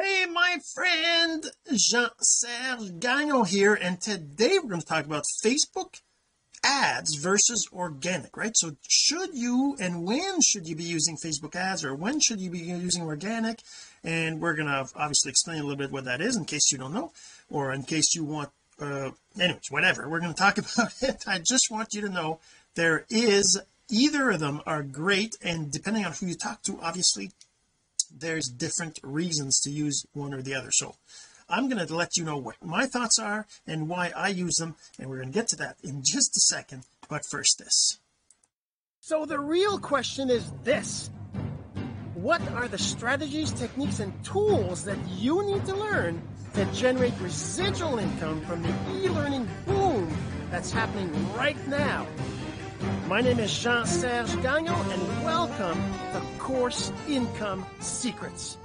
Hey my friend Jean-Serge Gagnon here and today we're going to talk about Facebook ads versus organic right? So should you and when should you be using Facebook ads or when should you be using organic? And we're going to obviously explain a little bit what that is in case you don't know or in case you want uh anyways whatever. We're going to talk about it. I just want you to know there is either of them are great and depending on who you talk to obviously there's different reasons to use one or the other. So I'm going to let you know what my thoughts are and why I use them and we're going to get to that in just a second. But first this. So the real question is this. What are the strategies techniques and tools that you need to learn to generate residual income from the e-learning boom that's happening right now my name is Jean-Serge Gagnon and welcome to Course Income Secrets.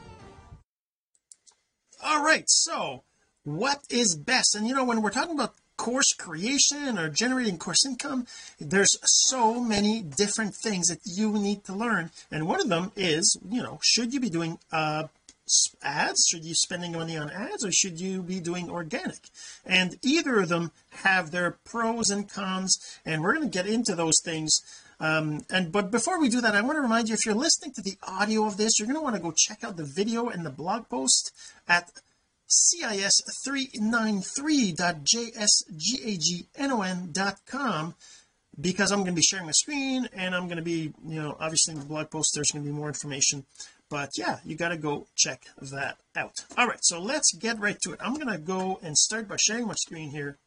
All right so what is best? And you know when we're talking about course creation or generating course income there's so many different things that you need to learn. And one of them is you know should you be doing uh ads? Should you spending money on ads or should you be doing organic? And either of them have their pros and cons and we're going to get into those things um and but before we do that I want to remind you if you're listening to the audio of this you're going to want to go check out the video and the blog post at cis393.jsgagnon.com because I'm going to be sharing my screen and I'm going to be you know obviously in the blog post there's going to be more information but yeah you got to go check that out. All right so let's get right to it. I'm going to go and start by sharing my screen here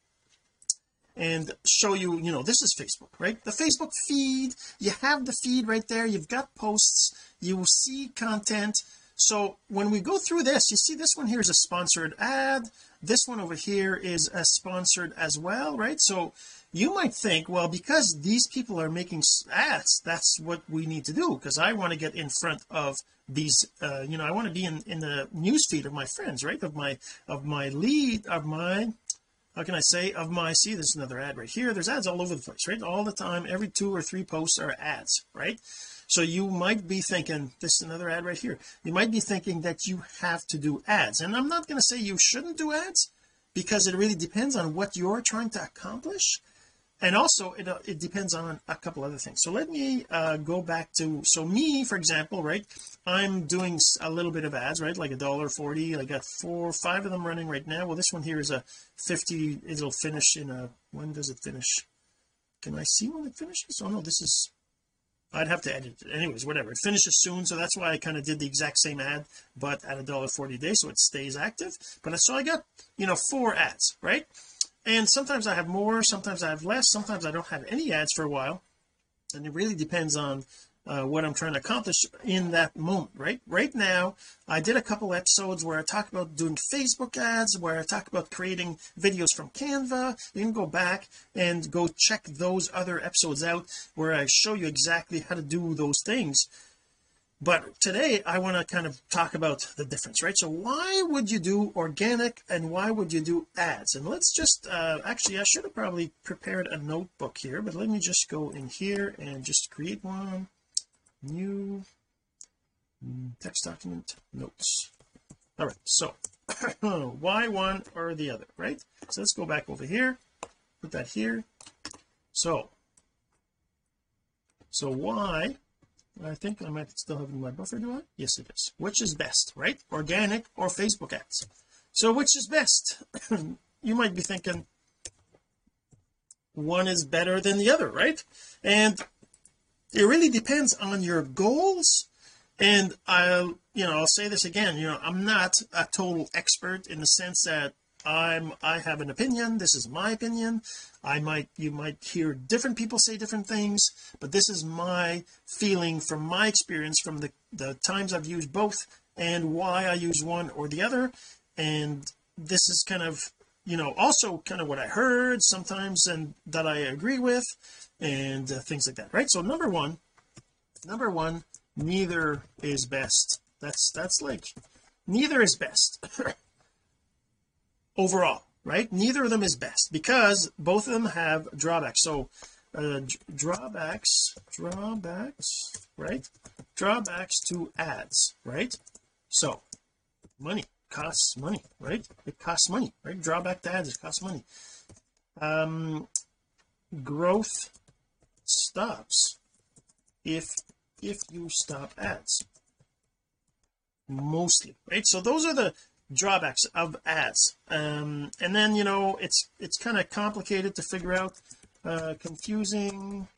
and show you you know this is Facebook right? The Facebook feed. You have the feed right there. You've got posts. You see content. So when we go through this you see this one here is a sponsored ad. This one over here is a sponsored as well right? So you might think well because these people are making ads that's what we need to do because I want to get in front of these uh you know I want to be in in the news feed of my friends right? Of my of my lead of my how can I say of my see there's another ad right here. There's ads all over the place right? All the time every two or three posts are ads right? So you might be thinking this is another ad right here. You might be thinking that you have to do ads and I'm not going to say you shouldn't do ads because it really depends on what you're trying to accomplish and also it, uh, it depends on a couple other things. So let me uh, go back to so me for example right I'm doing a little bit of ads right like a dollar 40 I got four five of them running right now. Well this one here is a 50 it'll finish in a when does it finish? Can I see when it finishes? Oh no this is I'd have to edit it. Anyways whatever. It finishes soon so that's why I kind of did the exact same ad but at a dollar 40 a day so it stays active. But so I got you know four ads right and sometimes I have more sometimes I have less sometimes I don't have any ads for a while. And it really depends on uh, what I'm trying to accomplish in that moment right? Right now I did a couple episodes where I talk about doing Facebook ads where I talk about creating videos from Canva. You can go back and go check those other episodes out where I show you exactly how to do those things but today I want to kind of talk about the difference right? So why would you do organic and why would you do ads? And let's just uh actually I should have probably prepared a notebook here but let me just go in here and just create one. New text document notes. All right so why one or the other right? So let's go back over here put that here. So so why I think I might still have in my buffer do I? Yes it is. Which is best right? Organic or Facebook ads? So which is best? You might be thinking one is better than the other right? And it really depends on your goals. And I'll you know I'll say this again you know I'm not a total expert in the sense that I'm I have an opinion. This is my opinion. I might you might hear different people say different things but this is my feeling from my experience from the the times I've used both and why I use one or the other. And this is kind of you know also kind of what I heard sometimes and that I agree with and uh, things like that right? So number one number one neither is best. That's that's like neither is best overall right? Neither of them is best because both of them have drawbacks. So uh, drawbacks drawbacks right? Drawbacks to ads right? So money costs money right? It costs money right? Drawback to ads it costs money. Um growth stops if if you stop ads. Mostly right? So those are the drawbacks of ads. Um and then you know it's it's kind of complicated to figure out uh confusing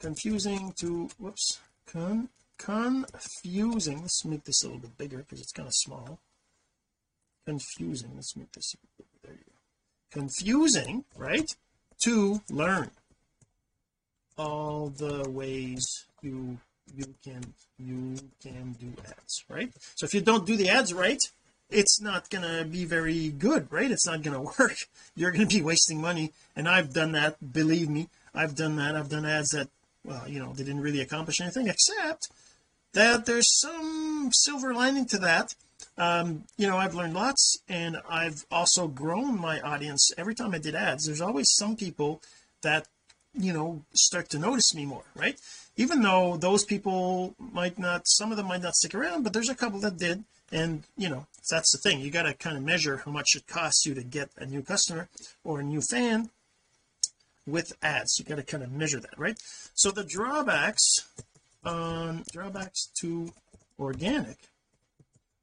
confusing to whoops con confusing. Let's make this a little bit bigger because it's kind of small. Confusing. Let's make this there you go. Confusing right? To learn. All the ways you you can you can do ads right? So if you don't do the ads right it's not gonna be very good right? It's not gonna work. You're gonna be wasting money. And I've done that believe me. I've done that. I've done ads that well you know they didn't really accomplish anything except that there's some silver lining to that. Um you know I've learned lots and I've also grown my audience. Every time I did ads there's always some people that you know start to notice me more right? Even though those people might not some of them might not stick around but there's a couple that did and you know that's the thing. You got to kind of measure how much it costs you to get a new customer or a new fan with ads. You got to kind of measure that right? So the drawbacks on drawbacks to organic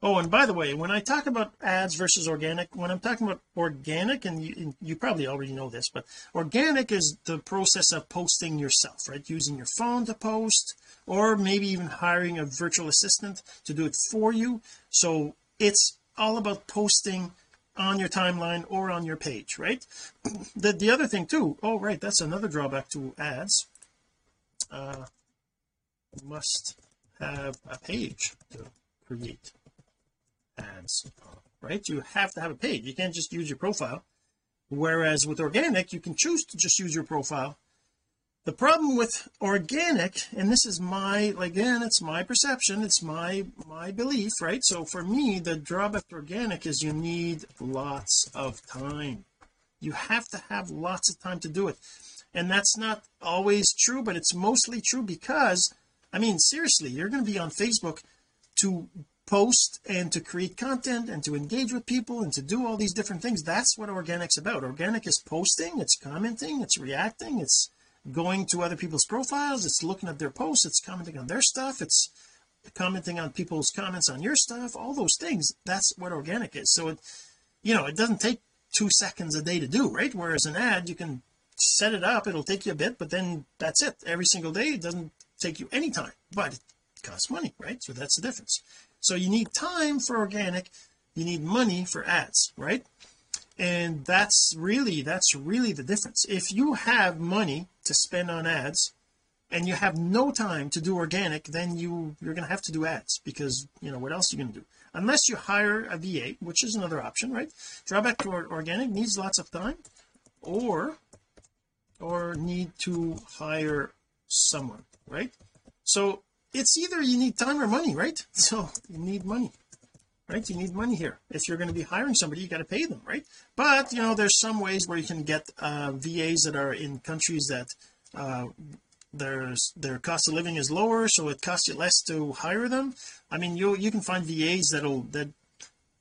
oh and by the way when I talk about ads versus organic when I'm talking about organic and you, you probably already know this but organic is the process of posting yourself right? Using your phone to post or maybe even hiring a virtual assistant to do it for you. So it's all about posting on your timeline or on your page right? The the other thing too oh right that's another drawback to ads. Uh must have a page to create right? You have to have a page. You can't just use your profile. Whereas with organic you can choose to just use your profile. The problem with organic and this is my again it's my perception it's my my belief right? So for me the drawback to organic is you need lots of time. You have to have lots of time to do it. And that's not always true but it's mostly true because I mean seriously you're going to be on Facebook to post and to create content and to engage with people and to do all these different things that's what organic's about. Organic is posting it's commenting it's reacting it's going to other people's profiles it's looking at their posts it's commenting on their stuff it's commenting on people's comments on your stuff all those things that's what organic is. So it you know it doesn't take two seconds a day to do right? Whereas an ad you can set it up it'll take you a bit but then that's it. Every single day it doesn't take you any time but costs money right? So that's the difference. So you need time for organic you need money for ads right? And that's really that's really the difference. If you have money to spend on ads and you have no time to do organic then you you're going to have to do ads because you know what else are you going to do? Unless you hire a VA which is another option right? Drawback to organic needs lots of time or or need to hire someone right? So it's either you need time or money right? So you need money right? You need money here. If you're going to be hiring somebody you got to pay them right? But you know there's some ways where you can get uh, VAs that are in countries that uh, there's their cost of living is lower so it costs you less to hire them. I mean you you can find VAs that'll that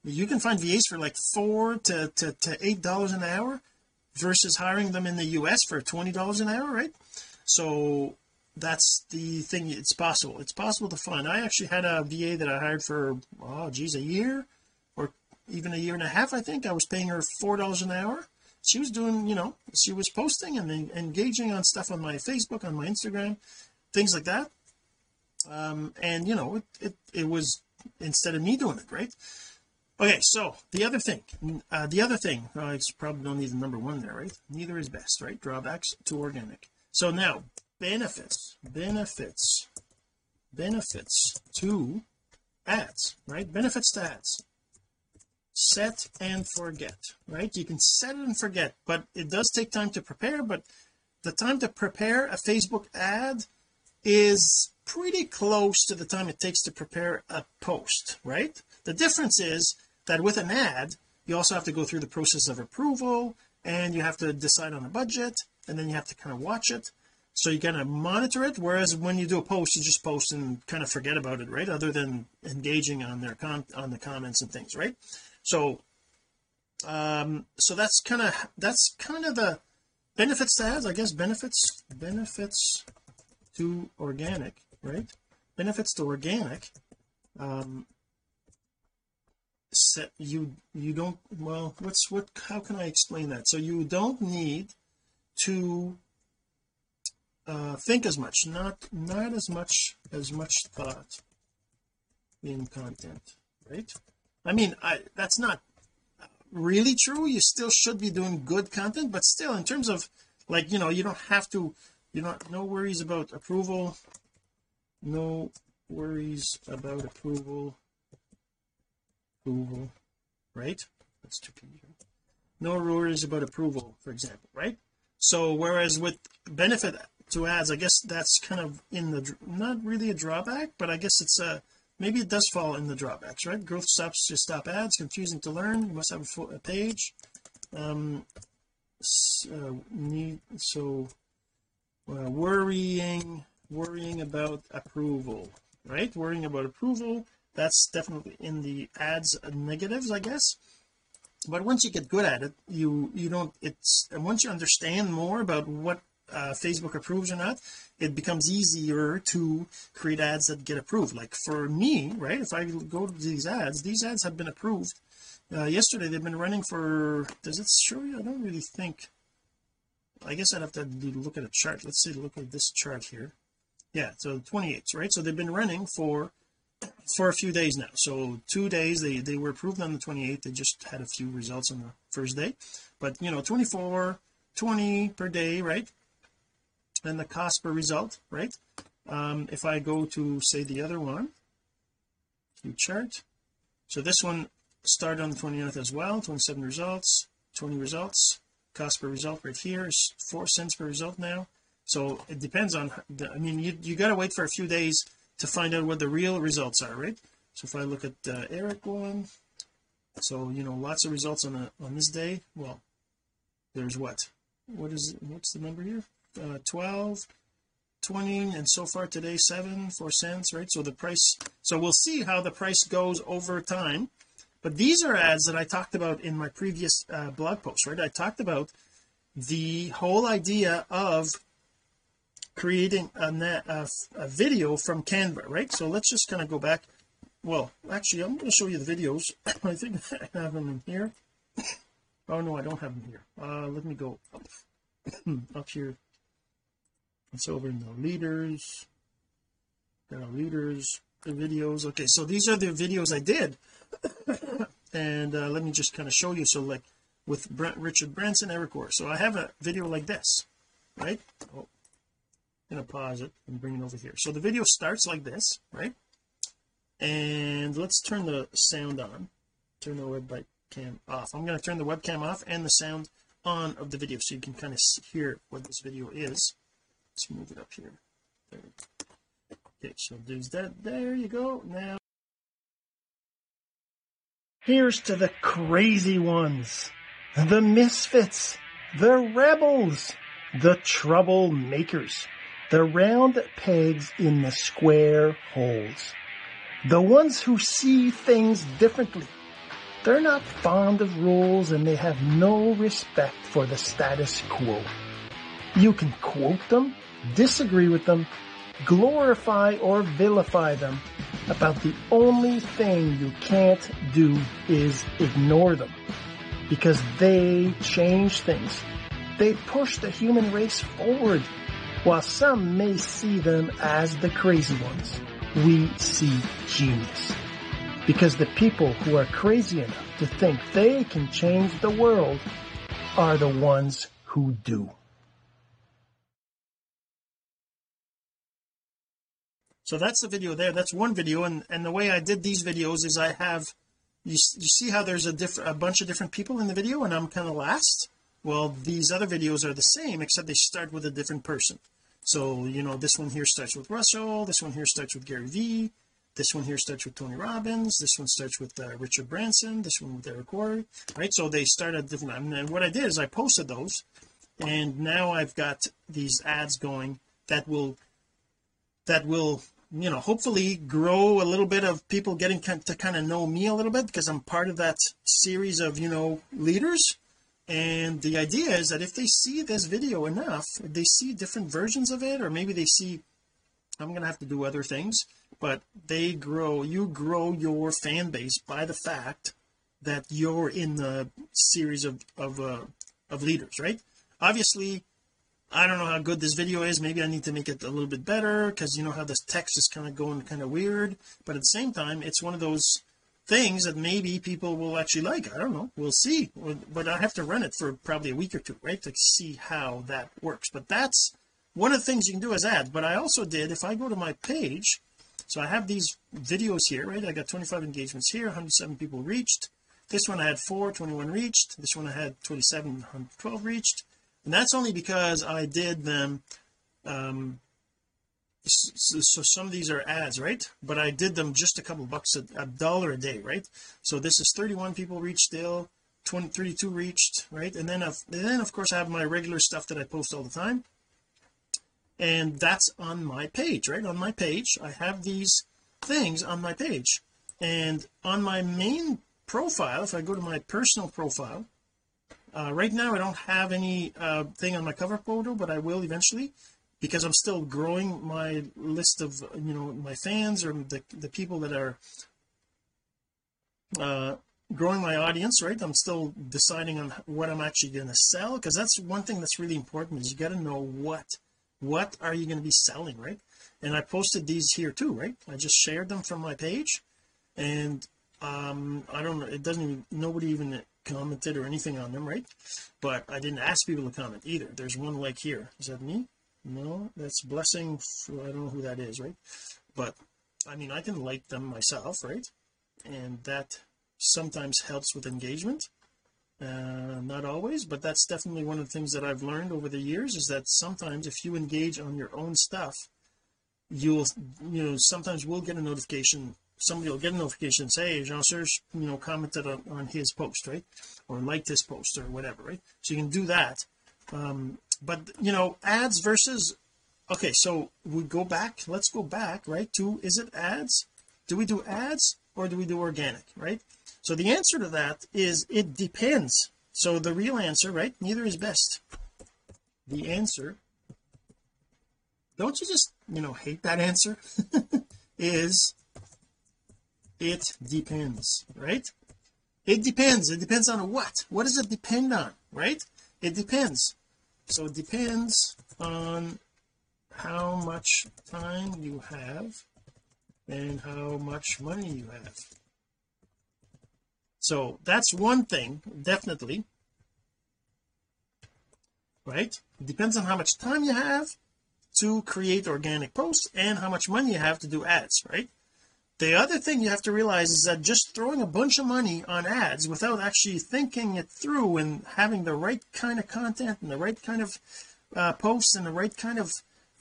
you can find VAs for like four to to, to eight dollars an hour versus hiring them in the US for twenty dollars an hour right? So that's the thing it's possible. It's possible to find. I actually had a VA that I hired for oh geez a year or even a year and a half I think. I was paying her four dollars an hour. She was doing you know she was posting and engaging on stuff on my Facebook on my Instagram things like that. Um and you know it it, it was instead of me doing it right? Okay so the other thing uh, the other thing uh, I probably don't need the number one there right? Neither is best right? Drawbacks to organic. So now benefits benefits benefits to ads right? Benefits to ads. Set and forget right? You can set it and forget but it does take time to prepare but the time to prepare a Facebook ad is pretty close to the time it takes to prepare a post right? The difference is that with an ad you also have to go through the process of approval and you have to decide on a budget and then you have to kind of watch it so you kind of monitor it whereas when you do a post you just post and kind of forget about it right? Other than engaging on their con on the comments and things right? So um so that's kind of that's kind of the benefits to ads I guess. Benefits benefits to organic right? Benefits to organic um set you you don't well what's what how can I explain that? So you don't need to uh think as much. Not not as much as much thought in content right? I mean I that's not really true. You still should be doing good content but still in terms of like you know you don't have to you know no worries about approval. No worries about approval. Approval right? That's two p no worries about approval for example right? So whereas with benefit to ads. I guess that's kind of in the not really a drawback but I guess it's a maybe it does fall in the drawbacks right? Growth stops to stop ads confusing to learn. You must have a, full, a page. Um uh, need so uh, worrying worrying about approval right? Worrying about approval that's definitely in the ads negatives I guess. But once you get good at it you you don't it's once you understand more about what uh, Facebook approves or not it becomes easier to create ads that get approved. Like for me right if I go to these ads these ads have been approved. Uh, yesterday they've been running for does it show you? I don't really think. I guess I'd have to look at a chart. Let's see look at this chart here. Yeah so 28 right? So they've been running for for a few days now. So two days they they were approved on the 28th they just had a few results on the first day. But you know 24 20 per day right and the cost per result right? Um if I go to say the other one to chart. So this one started on the 29th as well 27 results 20 results. Cost per result right here is four cents per result now. So it depends on the, I mean you, you got to wait for a few days to find out what the real results are right? So if I look at uh, Eric one so you know lots of results on a on this day. Well there's what? What is what's the number here uh, 12 20 and so far today 7 4 cents right? So the price so we'll see how the price goes over time. But these are ads that I talked about in my previous uh, blog post right? I talked about the whole idea of creating a, a, a video from Canva right? So let's just kind of go back. Well actually I'm going to show you the videos. I think I have them in here. Oh no I don't have them here. Uh let me go up, up here it's over in the leaders. Got our leaders the videos. Okay so these are the videos I did. And uh, let me just kind of show you. So like with Brent, Richard Branson Worre so I have a video like this right? Oh, I'm gonna pause it and bring it over here. So the video starts like this right? And let's turn the sound on. Turn the webcam off. I'm going to turn the webcam off and the sound on of the video so you can kind of hear what this video is let's move it up here. There. okay so there's that. There you go. Now here's to the crazy ones. The misfits. The rebels. The troublemakers. The round pegs in the square holes. The ones who see things differently. They're not fond of rules and they have no respect for the status quo. You can quote them disagree with them glorify or vilify them about the only thing you can't do is ignore them. Because they change things. They push the human race forward. While some may see them as the crazy ones we see genius. Because the people who are crazy enough to think they can change the world are the ones who do so that's the video there. That's one video and and the way I did these videos is I have you, you see how there's a different a bunch of different people in the video and I'm kind of last? Well these other videos are the same except they start with a different person. So you know this one here starts with Russell this one here starts with Gary Vee this one here starts with Tony Robbins this one starts with uh, Richard Branson this one with Eric Worre right? So they start at different and mean, what I did is I posted those and now I've got these ads going that will that will you know hopefully grow a little bit of people getting to kind of know me a little bit because I'm part of that series of you know leaders. And the idea is that if they see this video enough they see different versions of it or maybe they see I'm gonna have to do other things but they grow you grow your fan base by the fact that you're in the series of of uh, of leaders right? Obviously I don't know how good this video is. Maybe I need to make it a little bit better because you know how this text is kind of going kind of weird. But at the same time it's one of those things that maybe people will actually like. I don't know. We'll see. But I have to run it for probably a week or two right to see how that works. But that's one of the things you can do as ads. But I also did if I go to my page so I have these videos here right? I got 25 engagements here 107 people reached. This one I had 4 21 reached. This one I had 27 112 reached and that's only because I did them um so, so, some of these are ads right? But I did them just a couple bucks a, a dollar a day right? So this is 31 people reached still 20 32 reached right? And then I've, and then of course I have my regular stuff that I post all the time. And that's on my page right? On my page I have these things on my page. And on my main profile if I go to my personal profile uh, right now I don't have any uh, thing on my cover photo but I will eventually because I'm still growing my list of you know my fans or the, the people that are uh, growing my audience right? I'm still deciding on what I'm actually going to sell because that's one thing that's really important is you got to know what what are you going to be selling right? And I posted these here too right? I just shared them from my page and um I don't know it doesn't even nobody even commented or anything on them right? But I didn't ask people to comment either. There's one like here. Is that me? No that's blessing for, I don't know who that is right? But I mean I can like them myself right? And that sometimes helps with engagement. Uh, not always but that's definitely one of the things that I've learned over the years is that sometimes if you engage on your own stuff you'll you know sometimes we'll get a notification somebody will get a notification and say hey, Jean Serge you know commented on, on his post right? Or liked his post or whatever right? So you can do that. Um but you know ads versus okay so we go back let's go back right to is it ads? Do we do ads or do we do organic right? So the answer to that is it depends. So the real answer right neither is best. The answer don't you just you know hate that answer? is it depends right? It depends. It depends on what? What does it depend on right? It depends. So it depends on how much time you have and how much money you have. So that's one thing definitely right? It depends on how much time you have to create organic posts and how much money you have to do ads right the other thing you have to realize is that just throwing a bunch of money on ads without actually thinking it through and having the right kind of content and the right kind of uh, posts and the right kind of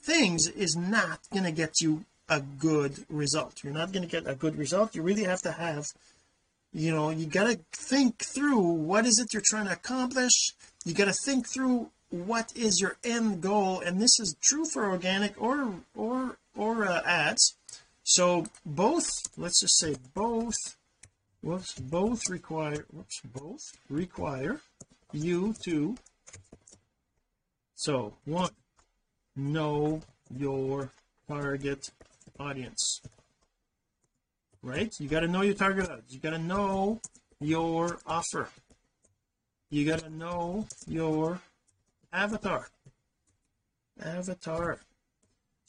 things is not going to get you a good result. You're not going to get a good result. You really have to have you know you got to think through what is it you're trying to accomplish. You got to think through what is your end goal. And this is true for organic or or or uh, ads so both let's just say both whoops both require whoops both require you to so one know your target audience. Right? You got to know your target audience. You got to know your offer. You got to know your avatar. Avatar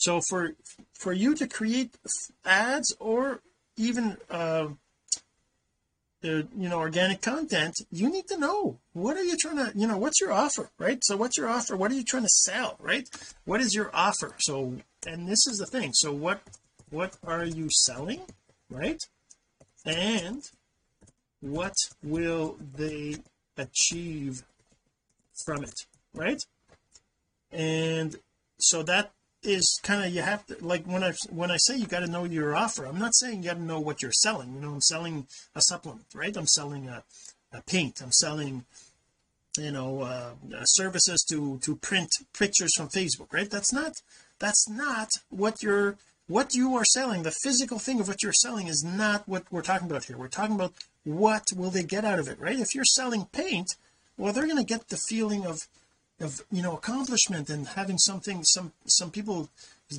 so for for you to create ads or even uh, you know organic content you need to know what are you trying to you know what's your offer right? So what's your offer? What are you trying to sell right? What is your offer? So and this is the thing. So what what are you selling right? And what will they achieve from it right? And so that is kind of you have to like when I when I say you got to know your offer I'm not saying you got to know what you're selling. You know I'm selling a supplement right? I'm selling a, a paint. I'm selling you know uh, services to to print pictures from Facebook right? That's not that's not what you're what you are selling. The physical thing of what you're selling is not what we're talking about here. We're talking about what will they get out of it right? If you're selling paint well they're going to get the feeling of of you know accomplishment and having something some some people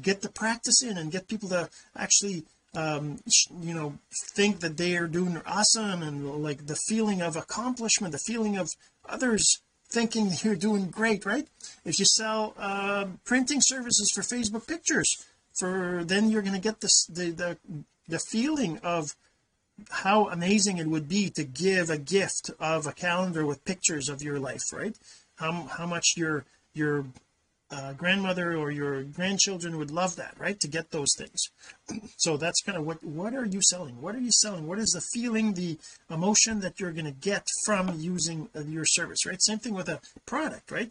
get the practice in and get people to actually um you know think that they are doing awesome and like the feeling of accomplishment the feeling of others thinking you're doing great right? If you sell uh, printing services for Facebook pictures for then you're going to get this the, the the feeling of how amazing it would be to give a gift of a calendar with pictures of your life right how, how much your your uh, grandmother or your grandchildren would love that right? To get those things. So that's kind of what what are you selling? What are you selling? What is the feeling the emotion that you're going to get from using uh, your service right? Same thing with a product right?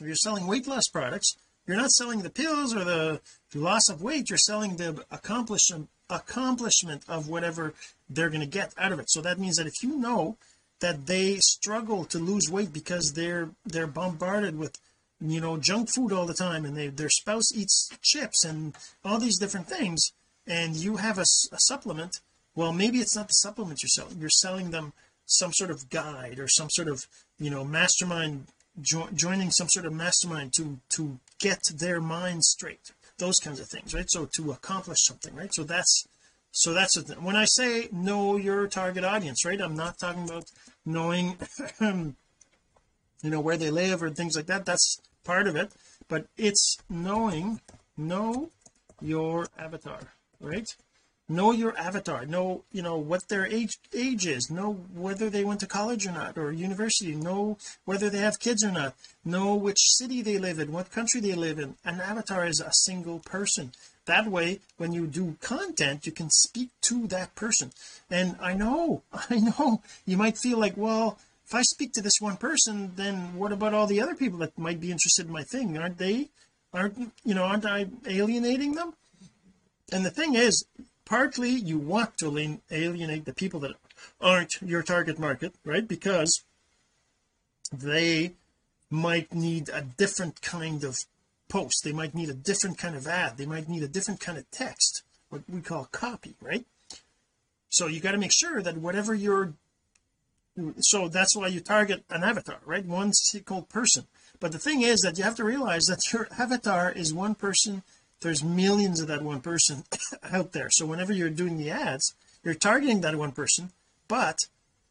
If you're selling weight loss products you're not selling the pills or the, the loss of weight you're selling the accomplishment accomplishment of whatever they're going to get out of it. So that means that if you know that they struggle to lose weight because they're they're bombarded with you know junk food all the time and they their spouse eats chips and all these different things and you have a, a supplement. Well maybe it's not the supplement you're selling. You're selling them some sort of guide or some sort of you know mastermind jo joining some sort of mastermind to to get their mind straight. Those kinds of things right? So to accomplish something right? So that's so that's when I say know your target audience right I'm not talking about knowing you know where they live or things like that that's part of it but it's knowing know your avatar right? Know your avatar know you know what their age age is know whether they went to college or not or university know whether they have kids or not know which city they live in what country they live in. An avatar is a single person that way when you do content you can speak to that person. And I know I know you might feel like well if I speak to this one person then what about all the other people that might be interested in my thing? Aren't they aren't you know aren't I alienating them? And the thing is partly you want to alienate the people that aren't your target market right? Because they might need a different kind of post. They might need a different kind of ad. They might need a different kind of text what we call copy right? So you got to make sure that whatever you're so that's why you target an avatar right? One single person. But the thing is that you have to realize that your avatar is one person. There's millions of that one person out there. So whenever you're doing the ads you're targeting that one person but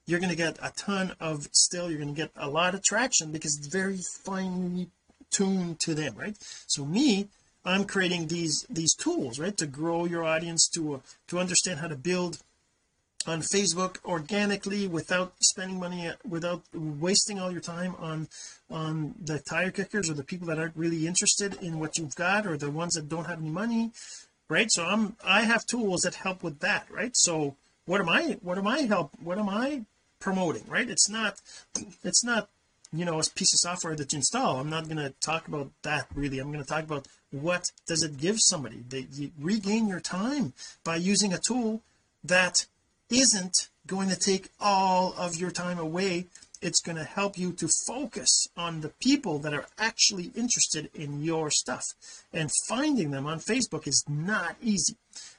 you're going to get a ton of still you're going to get a lot of traction because it's very finely tuned to them right? So me I'm creating these these tools right to grow your audience to uh, to understand how to build on Facebook organically without spending money without wasting all your time on on the tire kickers or the people that aren't really interested in what you've got or the ones that don't have any money right? So I'm I have tools that help with that right? So what am I what am I help what am I promoting right? It's not it's not you know a piece of software that you install. I'm not going to talk about that really. I'm going to talk about what does it give somebody. They you regain your time by using a tool that isn't going to take all of your time away. It's going to help you to focus on the people that are actually interested in your stuff. And finding them on Facebook is not easy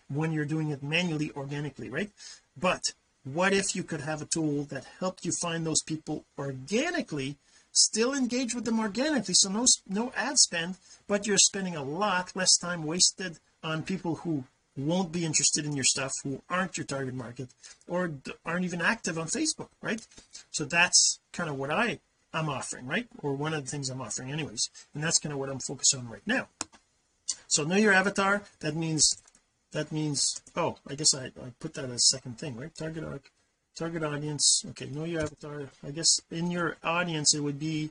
when you're doing it manually organically right? But what if you could have a tool that helped you find those people organically still engage with them organically so no no ad spend but you're spending a lot less time wasted on people who won't be interested in your stuff who aren't your target market or aren't even active on Facebook right? So that's kind of what I I'm offering right? Or one of the things I'm offering anyways and that's kind of what I'm focused on right now. So know your avatar that means that means oh I guess I, I put that as second thing right? Target arc target audience okay know your avatar. I guess in your audience it would be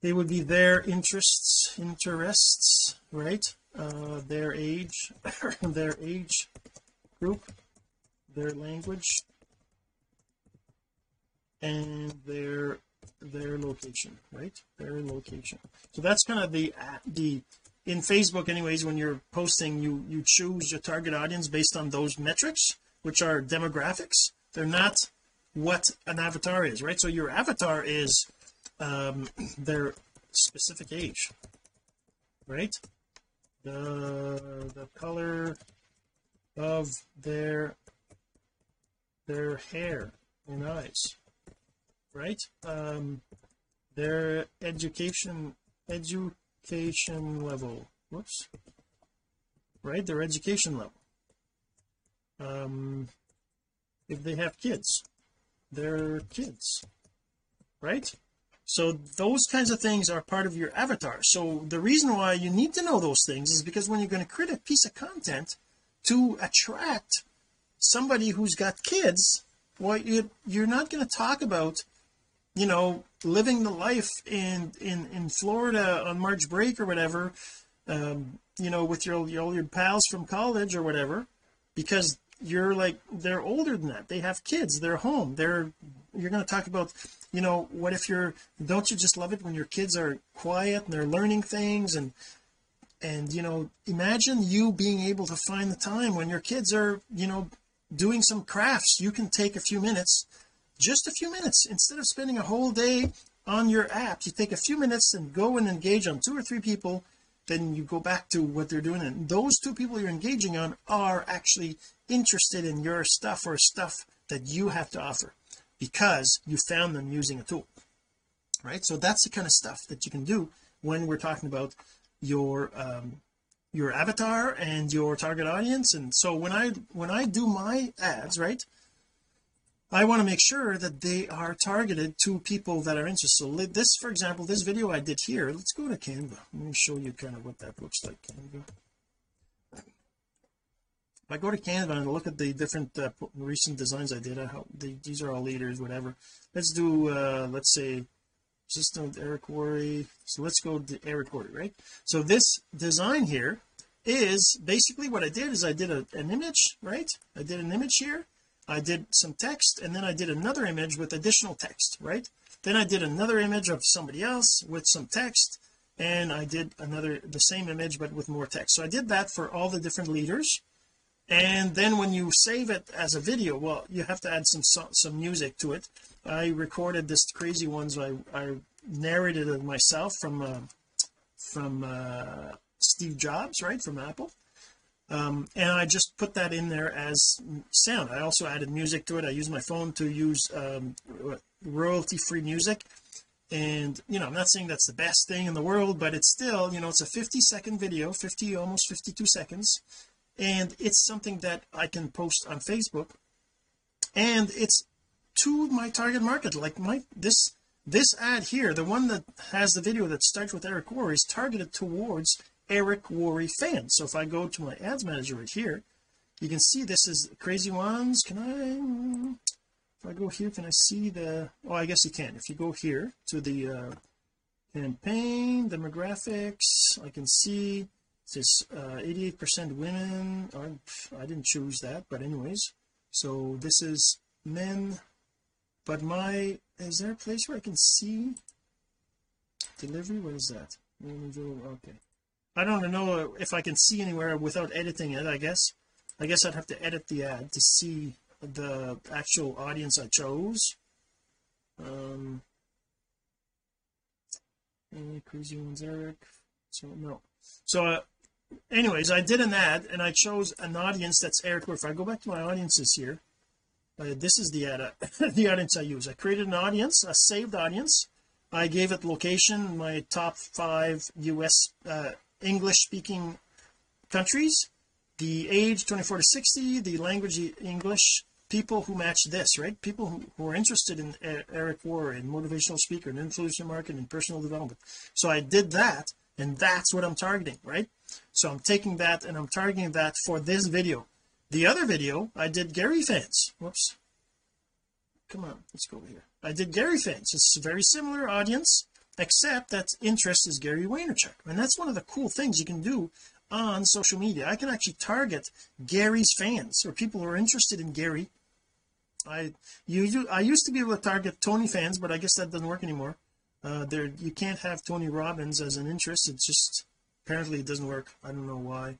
they would be their interests interests right? Uh, their age their age group their language and their their location right? Their location. So that's kind of the the in Facebook anyways when you're posting you you choose your target audience based on those metrics which are demographics. They're not what an avatar is right? So your avatar is um their specific age right? The the color of their their hair and eyes right? Um their education education level. Whoops. Right their education level. Um if they have kids their kids right? So those kinds of things are part of your avatar. So the reason why you need to know those things is because when you're going to create a piece of content to attract somebody who's got kids well you, you're not going to talk about you know living the life in in in Florida on March break or whatever um you know with your, your your pals from college or whatever because you're like they're older than that. They have kids. They're home. They're you're going to talk about you know what if you're don't you just love it when your kids are quiet and they're learning things? And and you know imagine you being able to find the time when your kids are you know doing some crafts. You can take a few minutes just a few minutes. Instead of spending a whole day on your app you take a few minutes and go and engage on two or three people then you go back to what they're doing. And those two people you're engaging on are actually interested in your stuff or stuff that you have to offer because you found them using a tool right? So that's the kind of stuff that you can do when we're talking about your um your avatar and your target audience. And so when I when I do my ads right I want to make sure that they are targeted to people that are interested. So this for example this video I did here let's go to Canva. Let me show you kind of what that looks like Canva. If I go to Canva and look at the different uh, recent designs I did I hope the, these are all leaders whatever. Let's do uh let's say system Eric Worre. So let's go to Eric Worre right? So this design here is basically what I did is I did a, an image right? I did an image here I did some text and then I did another image with additional text right? Then I did another image of somebody else with some text and I did another the same image but with more text. So I did that for all the different leaders. And then when you save it as a video well you have to add some some music to it. I recorded this crazy ones. I, I narrated it myself from uh, from uh, Steve Jobs right from Apple um, and I just put that in there as sound. I also added music to it. I use my phone to use um, royalty free music. And you know I'm not saying that's the best thing in the world but it's still you know it's a 50 second video 50 almost 52 seconds. And it's something that I can post on Facebook. And it's to my target market. Like my this this ad here the one that has the video that starts with Eric Worre is targeted towards Eric Worre fans so if I go to my ads manager right here you can see this is crazy ones. Can I if I go here can I see the oh I guess you can. If you go here to the uh campaign demographics I can see this uh 88 uh, percent women. I didn't choose that but anyways. So this is men. But my is there a place where I can see delivery? What is that? Okay I don't know if I can see anywhere without editing it I guess. I guess I'd have to edit the ad to see the actual audience I chose. Um any crazy ones Eric? So no. So uh, anyways I did an ad and I chose an audience that's Eric if I go back to my audiences here uh, this is the ad uh, the audience I use. I created an audience a saved audience. I gave it location my top five US uh, English speaking countries the age 24 to 60 the language English people who match this right? People who, who are interested in uh, Eric Worre and motivational speaker and influencer marketing and personal development. So I did that and that's what I'm targeting right? So I'm taking that and I'm targeting that for this video. The other video I did Gary fans. Whoops. Come on let's go over here. I did Gary fans. It's a very similar audience except that interest is Gary Vaynerchuk. And that's one of the cool things you can do on social media. I can actually target Gary's fans or people who are interested in Gary. I you I used to be able to target Tony fans but I guess that doesn't work anymore. Uh there you can't have Tony Robbins as an interest. It's just apparently it doesn't work. I don't know why.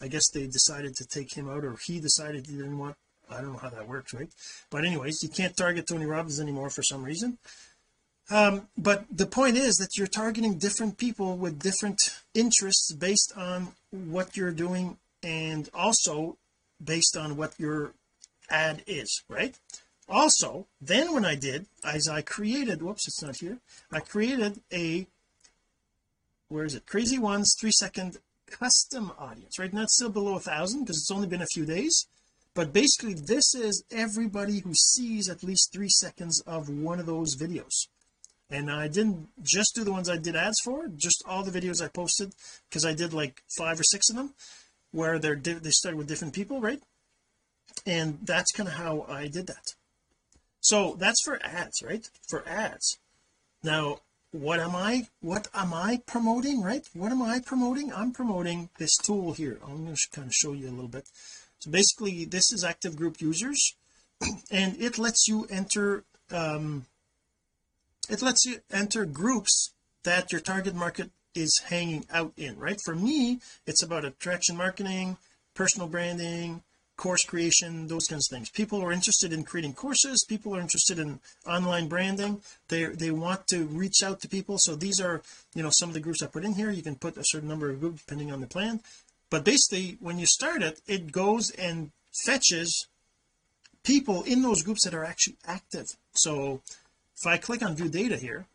I guess they decided to take him out or he decided he didn't want I don't know how that works right? But anyways you can't target Tony Robbins anymore for some reason um but the point is that you're targeting different people with different interests based on what you're doing and also based on what your ad is right? Also then when I did as I created whoops it's not here I created a where is it? Crazy ones three second custom audience right? Now it's still below a thousand because it's only been a few days but basically this is everybody who sees at least three seconds of one of those videos and I didn't just do the ones I did ads for just all the videos I posted because I did like five or six of them where they're they started with different people right? And that's kind of how I did that. So that's for ads right? For ads. Now what am I what am I promoting right? What am I promoting? I'm promoting this tool here. I'm going to kind of show you a little bit. So basically this is active group users and it lets you enter um it lets you enter groups that your target market is hanging out in right? For me it's about attraction marketing personal branding course creation those kinds of things. People are interested in creating courses. People are interested in online branding. They they want to reach out to people. So these are you know some of the groups I put in here. You can put a certain number of groups depending on the plan. But basically when you start it it goes and fetches people in those groups that are actually active. So if I click on view data here.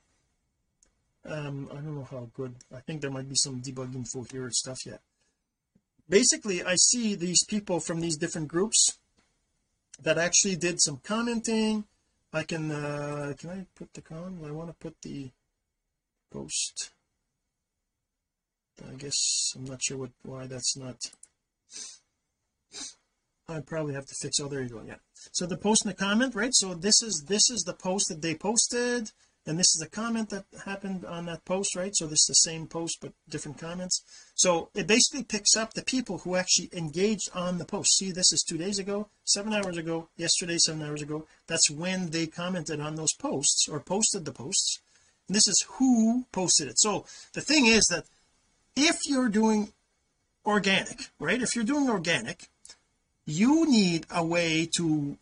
Um I don't know how good I think there might be some debugging for here stuff yet. Basically I see these people from these different groups that actually did some commenting. I can uh can I put the con? I want to put the post. I guess I'm not sure what why that's not I probably have to fix oh there you go yeah. So the post and the comment right? So this is this is the post that they posted and this is a comment that happened on that post right? So this is the same post but different comments. So it basically picks up the people who actually engaged on the post. See this is two days ago seven hours ago yesterday seven hours ago. That's when they commented on those posts or posted the posts. And this is who posted it. So the thing is that if you're doing organic right? If you're doing organic you need a way to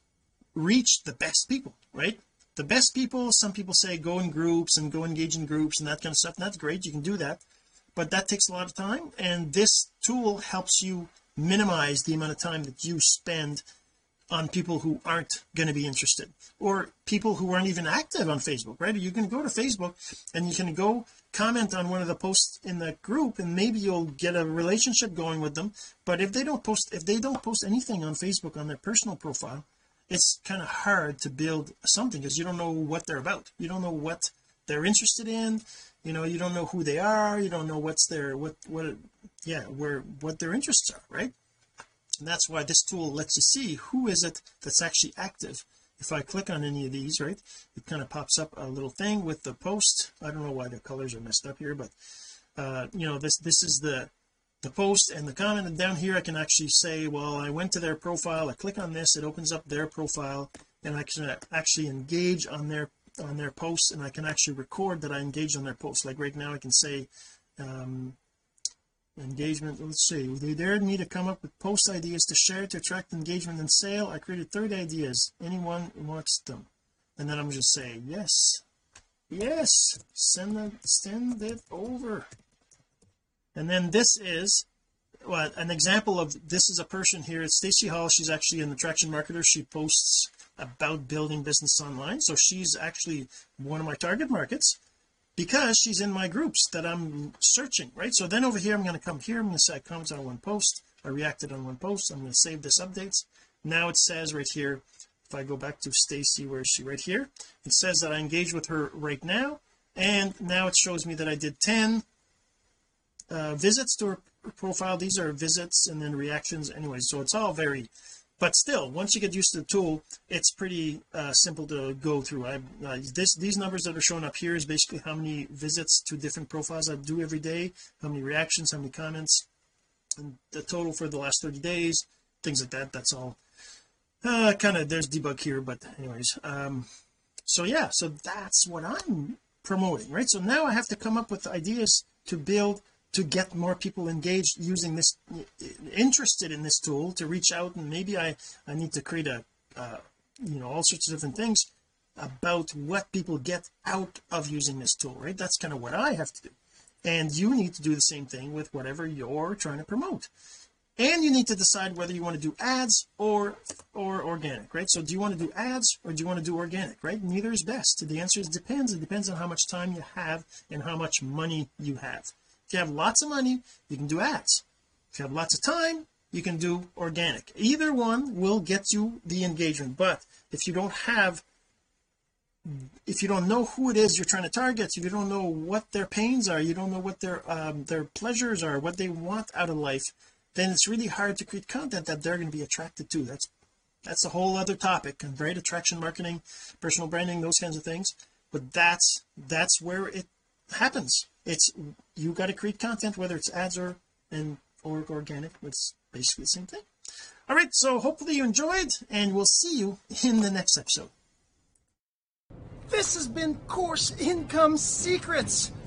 reach the best people right? The best people some people say go in groups and go engage in groups and that kind of stuff and that's great you can do that but that takes a lot of time and this tool helps you minimize the amount of time that you spend on people who aren't going to be interested or people who aren't even active on Facebook right? You can go to Facebook and you can go comment on one of the posts in the group and maybe you'll get a relationship going with them. But if they don't post if they don't post anything on Facebook on their personal profile it's kind of hard to build something because you don't know what they're about. You don't know what they're interested in. You know you don't know who they are. You don't know what's their what what yeah where what their interests are right? And that's why this tool lets you see who is it that's actually active if I click on any of these right it kind of pops up a little thing with the post. I don't know why the colors are messed up here but uh you know this this is the the post and the comment. And down here I can actually say well I went to their profile I click on this it opens up their profile and I can actually engage on their on their posts and I can actually record that I engage on their posts like right now I can say um engagement let's see. They dared me to come up with post ideas to share to attract engagement and sale. I created 30 ideas. Anyone wants them. And then I'm just say yes. Yes. Send it send it over. And then this is well, an example of this is a person here it's Stacy Hall. She's actually an attraction marketer. She posts about building business online. So she's actually one of my target markets because she's in my groups that I'm searching right? So then over here I'm going to come here I'm going to say I on one post. I reacted on one post. I'm going to save this updates. Now it says right here if I go back to Stacy where is she? Right here. It says that I engaged with her right now and now it shows me that I did 10 uh, visits to her profile. These are visits and then reactions anyway. So it's all very but still once you get used to the tool it's pretty uh, simple to go through. I uh, this these numbers that are showing up here is basically how many visits to different profiles I do every day how many reactions how many comments and the total for the last 30 days things like that that's all. Uh kind of there's debug here but anyways um so yeah so that's what I'm promoting right? So now I have to come up with ideas to build to get more people engaged using this interested in this tool to reach out and maybe I I need to create a uh, you know all sorts of different things about what people get out of using this tool right? That's kind of what I have to do. And you need to do the same thing with whatever you're trying to promote. And you need to decide whether you want to do ads or or organic right? So do you want to do ads or do you want to do organic right? Neither is best. The answer is depends. It depends on how much time you have and how much money you have if you have lots of money you can do ads. If you have lots of time you can do organic. Either one will get you the engagement but if you don't have if you don't know who it is you're trying to target if you don't know what their pains are you don't know what their um, their pleasures are what they want out of life then it's really hard to create content that they're going to be attracted to. That's that's a whole other topic and great attraction marketing personal branding those kinds of things but that's that's where it happens it's you got to create content whether it's ads or and or organic it's basically the same thing. All right so hopefully you enjoyed and we'll see you in the next episode. This has been course income secrets